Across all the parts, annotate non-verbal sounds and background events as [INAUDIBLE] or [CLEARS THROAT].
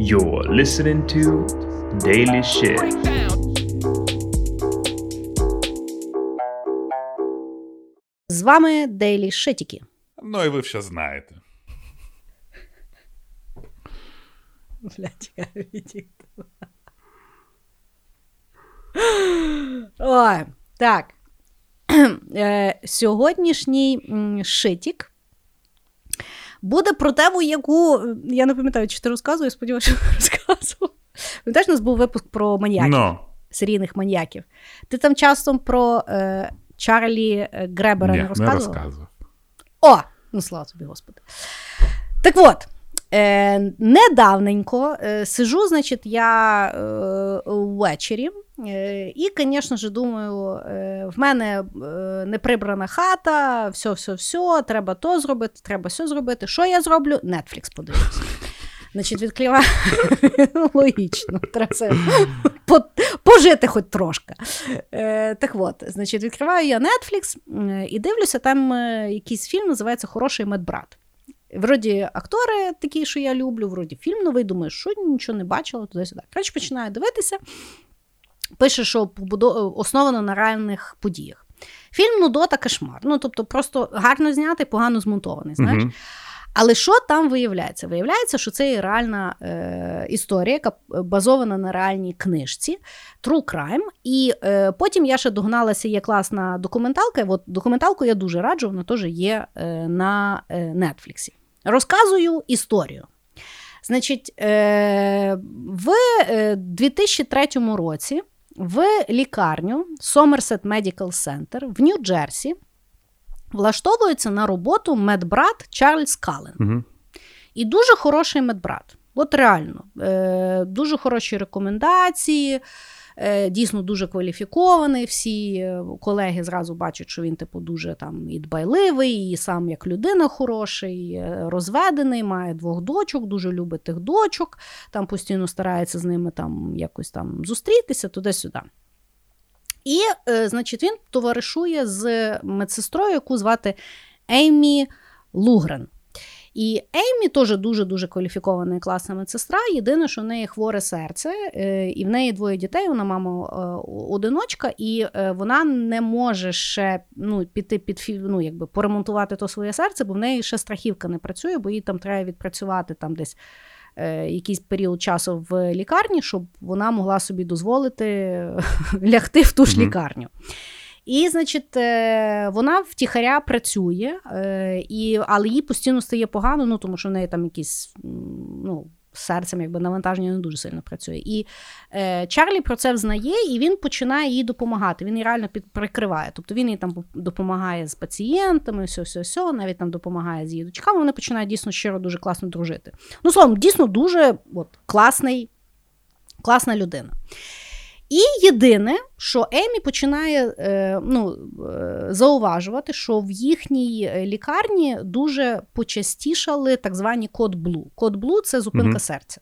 You're listening to Daily Shit. З вами Дейлі Шитіки. Ну і ви все знаєте. Блять, я. Ой, так. [CLEARS THROAT] Е, Сьогоднішній шитік буде про тему, яку я не пам'ятаю, чи ти розказував, сподіваюся, що [LAUGHS] розказував. Пам'ятаєш, у нас був випуск про маніяків, no. серійних маніяків. Ти там часом про е, Чарлі е, Гребера не не розказував? розказував. О, ну слава тобі, Господи. Так от, е, недавненько е, сижу, значить, я е, ввечері. Е, і, звісно ж, думаю, е, в мене е, не прибрана хата, все, все, все, треба то зробити, треба все зробити. Що я зроблю? Netflix подивлюся. Значить, відкриваю. [LAUGHS] Логічно, треба це пожити хоч трошки. Е, так от, значить, відкриваю я Netflix е, і дивлюся, там якийсь фільм називається Хороший медбрат. Вроді актори такі, що я люблю, вроді фільм новий, думаю, що нічого не бачила, туди-сюди. Коротше, починаю дивитися. Пише, що основано на реальних подіях. Фільм Нудота кошмар. Ну, тобто, просто гарно знятий, погано змонтований. Знаєш? Мгм. Але що там виявляється? Виявляється, що це є реальна е, історія, яка базована на реальній книжці True Crime. І е, потім я ще догналася, є класна документалка. От документалку я дуже раджу, вона теж є е, на е, Нетфліксі. Розказую історію. Значить, е, в е, 2003 році в лікарню Somerset Medical Center в Нью-Джерсі влаштовується на роботу медбрат Чарльз Каллен. Мгм. І дуже хороший медбрат. От реально, е, дуже хороші рекомендації, е, дійсно дуже кваліфікований. Всі е, колеги зразу бачать, що він, типу, дуже там і дбайливий, і сам як людина хороший, е, розведений, має двох дочок, дуже любить тих дочок, там постійно старається з ними там якось там зустрітися туди-сюди. І, е, значить, він товаришує з медсестрою, яку звати Еймі Лугрен. І Еймі теж дуже-дуже кваліфікована і класна медсестра. Єдине, що в неї хворе серце, е, і в неї двоє дітей, вона мама е, одиночка, і вона не може ще ну, піти під ну, якби поремонтувати то своє серце, бо в неї ще страхівка не працює, бо їй там треба відпрацювати там десь. Е, Якийсь період часу в лікарні, щоб вона могла собі дозволити [LAUGHS] лягти в ту ж лікарню. І, значить, е, вона втіхаря працює, е, і, але їй постійно стає погано, ну тому що в неї там якісь ну, серцем якби навантаження не дуже сильно працює. І е, Чарлі про це взнає, і він починає їй допомагати. Він її реально під прикриває. Тобто він їй там допомагає з пацієнтами, все, все, все, навіть там допомагає з її дочками. Вони починають дійсно щиро дуже класно дружити. Ну, словом, дійсно дуже от, класний, класна людина. І єдине, що Емі починає е, ну, е, зауважувати, що в їхній е, лікарні дуже почастішали так звані код блу. Код блу це зупинка Мгм. серця.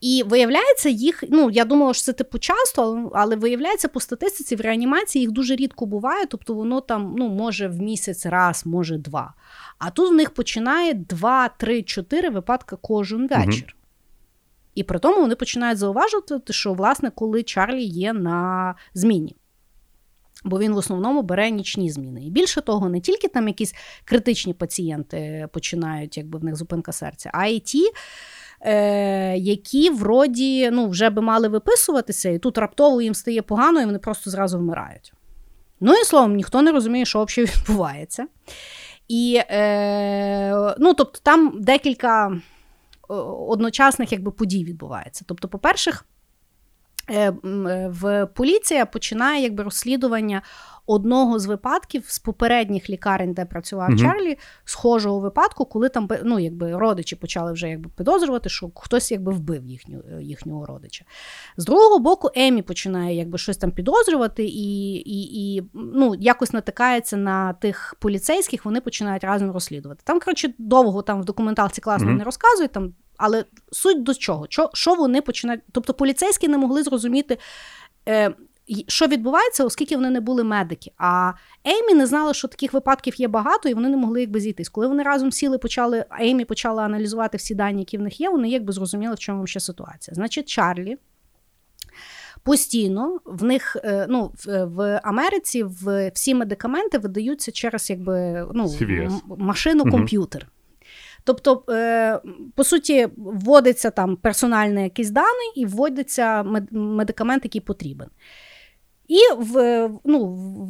І виявляється, їх, ну я думала, що це типу часто, але, але виявляється, по статистиці в реанімації їх дуже рідко буває, тобто воно там ну, може в місяць раз, може два. А тут в них починає два, три, чотири випадки кожен вечір. І при тому вони починають зауважувати, що власне, коли Чарлі є на зміні. Бо він в основному бере нічні зміни. І більше того, не тільки там якісь критичні пацієнти починають, якби в них зупинка серця, а й ті, е, які вроді ну, вже би мали виписуватися, і тут раптово їм стає погано, і вони просто зразу вмирають. Ну і словом, ніхто не розуміє, що взагалі відбувається. І е, ну, тобто, там декілька одночасних якби, подій відбувається. Тобто, по-перше, е, м, е, в поліція починає якби, розслідування одного з випадків з попередніх лікарень, де працював Мгм. Чарлі, схожого випадку, коли там ну, якби, родичі почали вже якби, підозрювати, що хтось якби, вбив їхню, е, їхнього родича. З другого боку, Емі починає якби, щось там підозрювати і, і, і ну, якось натикається на тих поліцейських, вони починають разом розслідувати. Там, коротше, довго там в документалці класно Мгм. не розказують, там, але суть до чого? Що, що вони починають. Тобто поліцейські не могли зрозуміти. Е, що відбувається, оскільки вони не були медики. А Еймі не знала, що таких випадків є багато, і вони не могли якби зійтись. Коли вони разом сіли, почали Еймі почала аналізувати всі дані, які в них є, вони якби зрозуміли, в чому ще ситуація. Значить, Чарлі. Постійно в них е, ну, в Америці в всі медикаменти видаються через якби ну, машину комп'ютер. Тобто, е, по суті, вводиться там персональний якийсь даний і вводиться медикамент, який потрібен. І в, ну,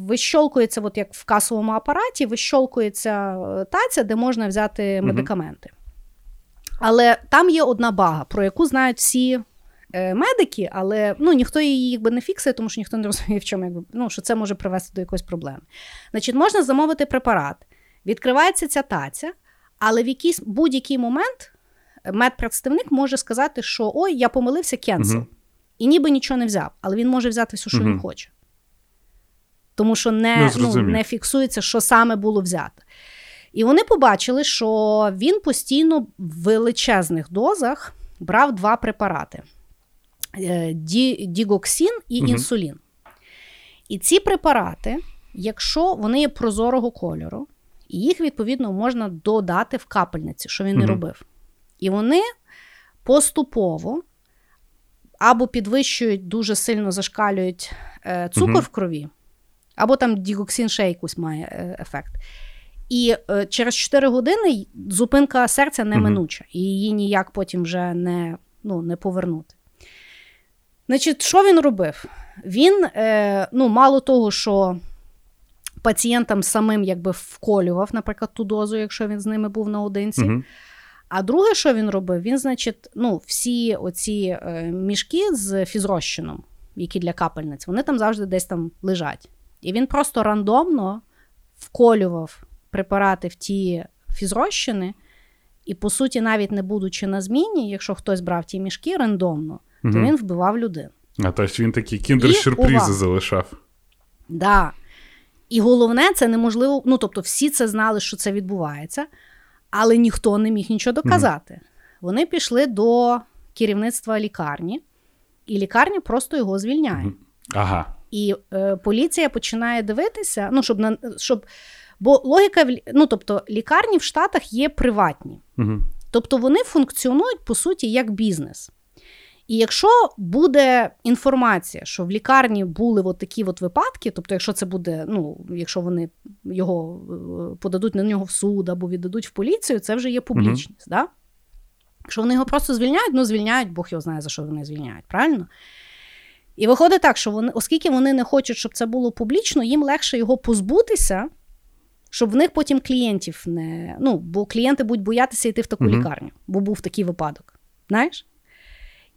вищолкується, от як в касовому апараті, вищолкується е, таця, де можна взяти медикаменти. Але там є одна бага, про яку знають всі е, медики, але ну, ніхто її якби не фіксує, тому що ніхто не розуміє, в чому якби, ну, що це може привести до якоїсь проблеми. Значить, можна замовити препарат, відкривається ця таця, але в якийсь будь-який момент медпредставник може сказати, що ой, я помилився, кенсел. uh І ніби нічого не взяв, але він може взяти все, що uh він хоче. Тому що не, ну, ну, не фіксується, що саме було взято. І вони побачили, що він постійно в величезних дозах брав два препарати: е, дігоксин і uh інсулін. І ці препарати, якщо вони є прозорого кольору, і їх, відповідно, можна додати в капельниці, що він не робив. І вони поступово або підвищують, дуже сильно зашкалюють е, цукор в крові, або там дігоксин ще якийсь має е, ефект. І е, через 4 години зупинка серця неминуча, і її ніяк потім вже не ну, не повернути. Значить, що він робив? Він, е, ну, мало того, що пацієнтам самим якби вколював, наприклад, ту дозу, якщо він з ними був наодинці. Угу. А друге, що він робив, він, значить, ну, всі оці е, мішки з фізрозчином, які для капельниць, вони там завжди десь там лежать. І він просто рандомно вколював препарати в ті фізрозчини, і, по суті, навіть не будучи на зміні, якщо хтось брав ті мішки рандомно, угу. то він вбивав людину. А тобто він такі кіндер-сюрпризи залишав. Так. Да. І головне, це неможливо. Ну, тобто, всі це знали, що це відбувається, але ніхто не міг нічого доказати. Mm-hmm. Вони пішли до керівництва лікарні, і лікарня просто його звільняє. Mm-hmm. Ага. І е, поліція починає дивитися, ну, щоб на щоб. Бо логіка ну, тобто, лікарні в Штатах є приватні. Угу. Тобто вони функціонують, по суті, як бізнес. І якщо буде інформація, що в лікарні були от такі от випадки, тобто, якщо це буде, ну якщо вони його е, подадуть на нього в суд або віддадуть в поліцію, це вже є публічність. Mm-hmm. Да? Якщо вони його просто звільняють, ну звільняють, Бог його знає, за що вони звільняють, правильно? І виходить так, що вони, оскільки вони не хочуть, щоб це було публічно, їм легше його позбутися, щоб в них потім клієнтів не. Ну, бо клієнти будуть боятися йти в таку mm-hmm. лікарню, бо був такий випадок. Знаєш?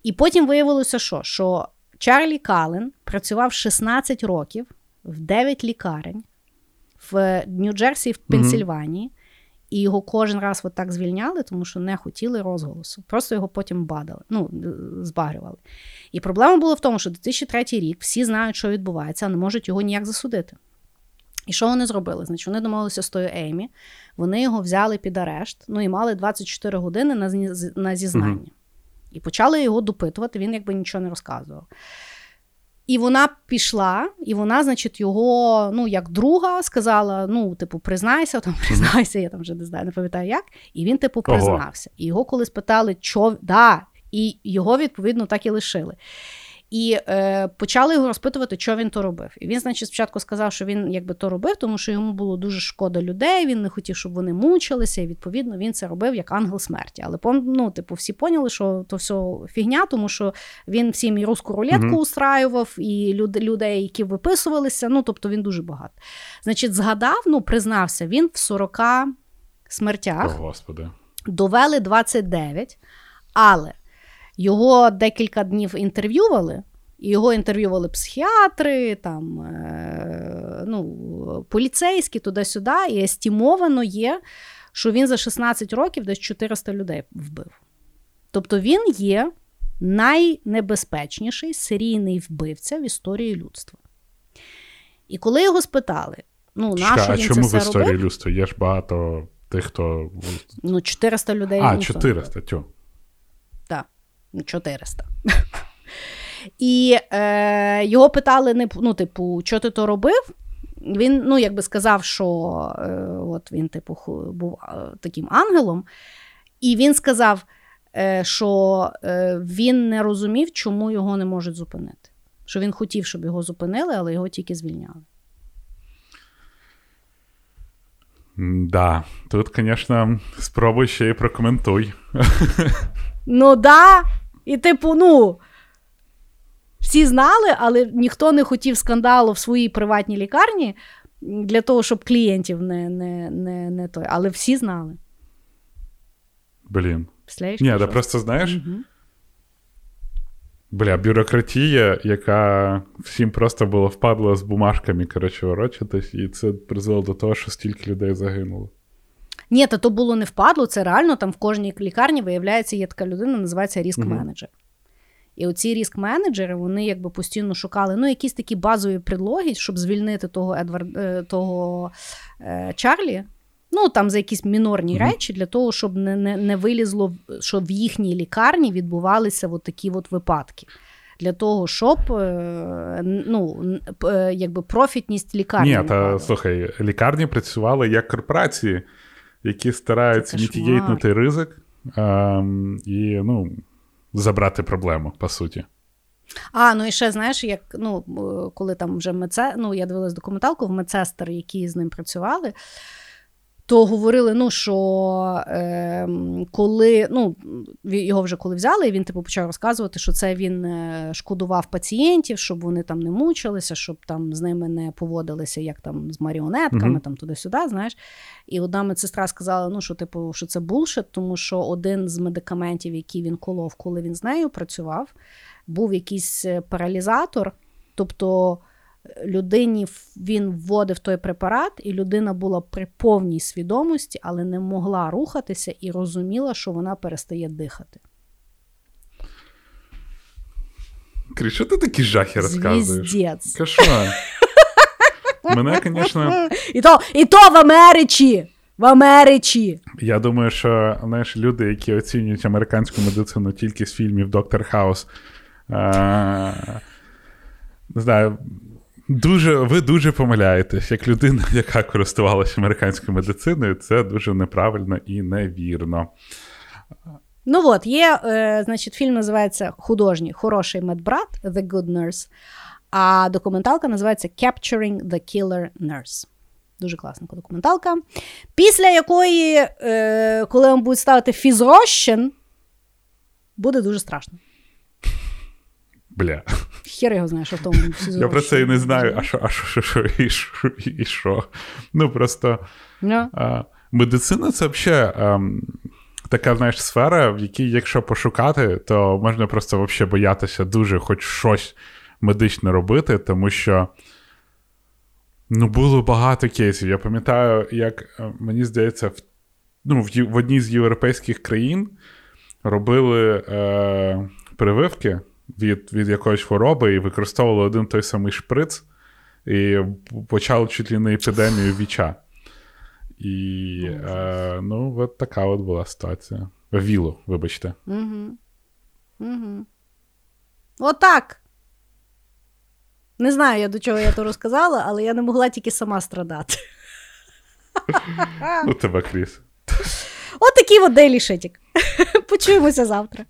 І потім виявилося, що що Чарлі Кален працював 16 років в 9 лікарень в Нью-Джерсі, в Пенсільванії, mm-hmm. і його кожен раз от так звільняли, тому що не хотіли розголосу. Просто його потім бадали, ну, збагрювали. І проблема була в тому, що 2003 рік всі знають, що відбувається, а не можуть його ніяк засудити. І що вони зробили? Значить, вони домовилися з тою Еймі, вони його взяли під арешт, ну і мали 24 години на зізнання. Mm-hmm. І почали його допитувати, він якби нічого не розказував. І вона пішла, і вона, значить, його, ну, як друга, сказала: ну, типу, признайся, там признайся, я там вже не знаю, не пам'ятаю як. І він, типу, признався. І його коли спитали, що да, і його, відповідно, так і лишили. І е, почали його розпитувати, що він то робив. І він, значить, спочатку сказав, що він якби то робив, тому що йому було дуже шкода людей. Він не хотів, щоб вони мучилися, і відповідно він це робив як ангел смерті. Але ну, типу, всі поняли, що то все фігня, тому що він всім і русську рулетку угу. устраював, і люд, людей, які виписувалися. Ну, тобто він дуже багато. Значить, згадав, ну признався, він в 40 смертях О, Господи. довели 29, але. Його декілька днів інтерв'ювали, і його інтерв'ювали психіатри, там, е, ну, поліцейські туди-сюди, і естімовано є, що він за 16 років десь 400 людей вбив. Тобто він є найнебезпечніший серійний вбивця в історії людства. І коли його спитали, ну, на що він а чому це в історії робив? людства? Є ж багато тих, хто. Ну, 400 людей. А, 400, тю. Так. 400. І е, його питали: ну, типу, що ти то робив? Він ну, якби сказав, що е, от він, типу, був е, таким ангелом, і він сказав, е, що е, він не розумів, чому його не можуть зупинити. Що він хотів, щоб його зупинили, але його тільки звільняли. Да, тут, звісно, спробуй ще й прокоментуй. Ну, да. І, типу, ну. Всі знали, але ніхто не хотів скандалу в своїй приватній лікарні для того, щоб клієнтів не не, не, не той. Але всі знали. Блін. Ні, да просто знаєш. Угу. Бля, бюрократія, яка всім просто було впадло з бумажками, коротше, ворочатись, і це призвело до того, що стільки людей загинуло. Ні, то то було не впадло, це реально там в кожній лікарні виявляється, є така людина, називається ріск-менеджер. І оці ріск-менеджери вони якби постійно шукали ну, якісь такі базові предлоги, щоб звільнити того Едвард, е, того е, Чарлі. Ну, там за якісь мінорні mm-hmm. речі, для того, щоб не не, не вилізло, що в їхній лікарні відбувалися от такі от випадки. Для того, щоб е, ну, е, якби профітність лікарні. Ні, та слухай, лікарні працювали як корпорації, які стараються мітігейтнути ризик а, і ну, забрати проблему, по суті. А, ну і ще знаєш, як ну, коли там вже медсе, ну я дивилась документалку в медсестер, які з ним працювали то говорили, ну що е, коли ну, його вже коли взяли, і він типу почав розказувати, що це він е, шкодував пацієнтів, щоб вони там не мучилися, щоб там з ними не поводилися, як там з маріонетками, mm-hmm. там туди-сюди. знаєш. І одна медсестра сказала, ну що типу, що це булшит, тому що один з медикаментів, який він колов, коли він з нею працював, був якийсь е, паралізатор. Тобто людині він вводив той препарат, і людина була при повній свідомості, але не могла рухатися і розуміла, що вона перестає дихати. Крі, що ти такі жахи розказуєш? Каша. [LAUGHS] Мене, звісно... І то і то в Америці! В Америці! Я думаю, що знаєш, люди, які оцінюють американську медицину тільки з фільмів Доктор Хаус. Не знаю, Дуже, ви дуже помиляєтесь, як людина, яка користувалася американською медициною, це дуже неправильно і невірно. Ну от, є, е, значить, фільм називається Художній хороший медбрат The Good Nurse, а документалка називається Capturing the Killer Nurse. Дуже класна документалка. Після якої, е, коли вам будуть ставити фізрощин, буде дуже страшно. Бля. Хер його знає, що в тому Я про це і не знаю, а що, а що, що, і що, і що. Ну, просто yeah. а, медицина це взагалі ем, така, знаєш, сфера, в якій, якщо пошукати, то можна просто взагалі боятися дуже хоч щось медичне робити, тому що. Ну, було багато кейсів. Я пам'ятаю, як е, мені здається, в ну, в, в одній з європейських країн робили е, прививки від від якоїсь хвороби і використовували один той самий шприц, і почали чуть ли не епідемію віча. І е, ну, от така от була ситуація. Віло, вибачте. Угу. Угу. Отак. Не знаю, я до чого я то розказала, але я не могла тільки сама страдати. Ну, тебе Кріс. От такий от Дейлі Шитік. Почуємося завтра.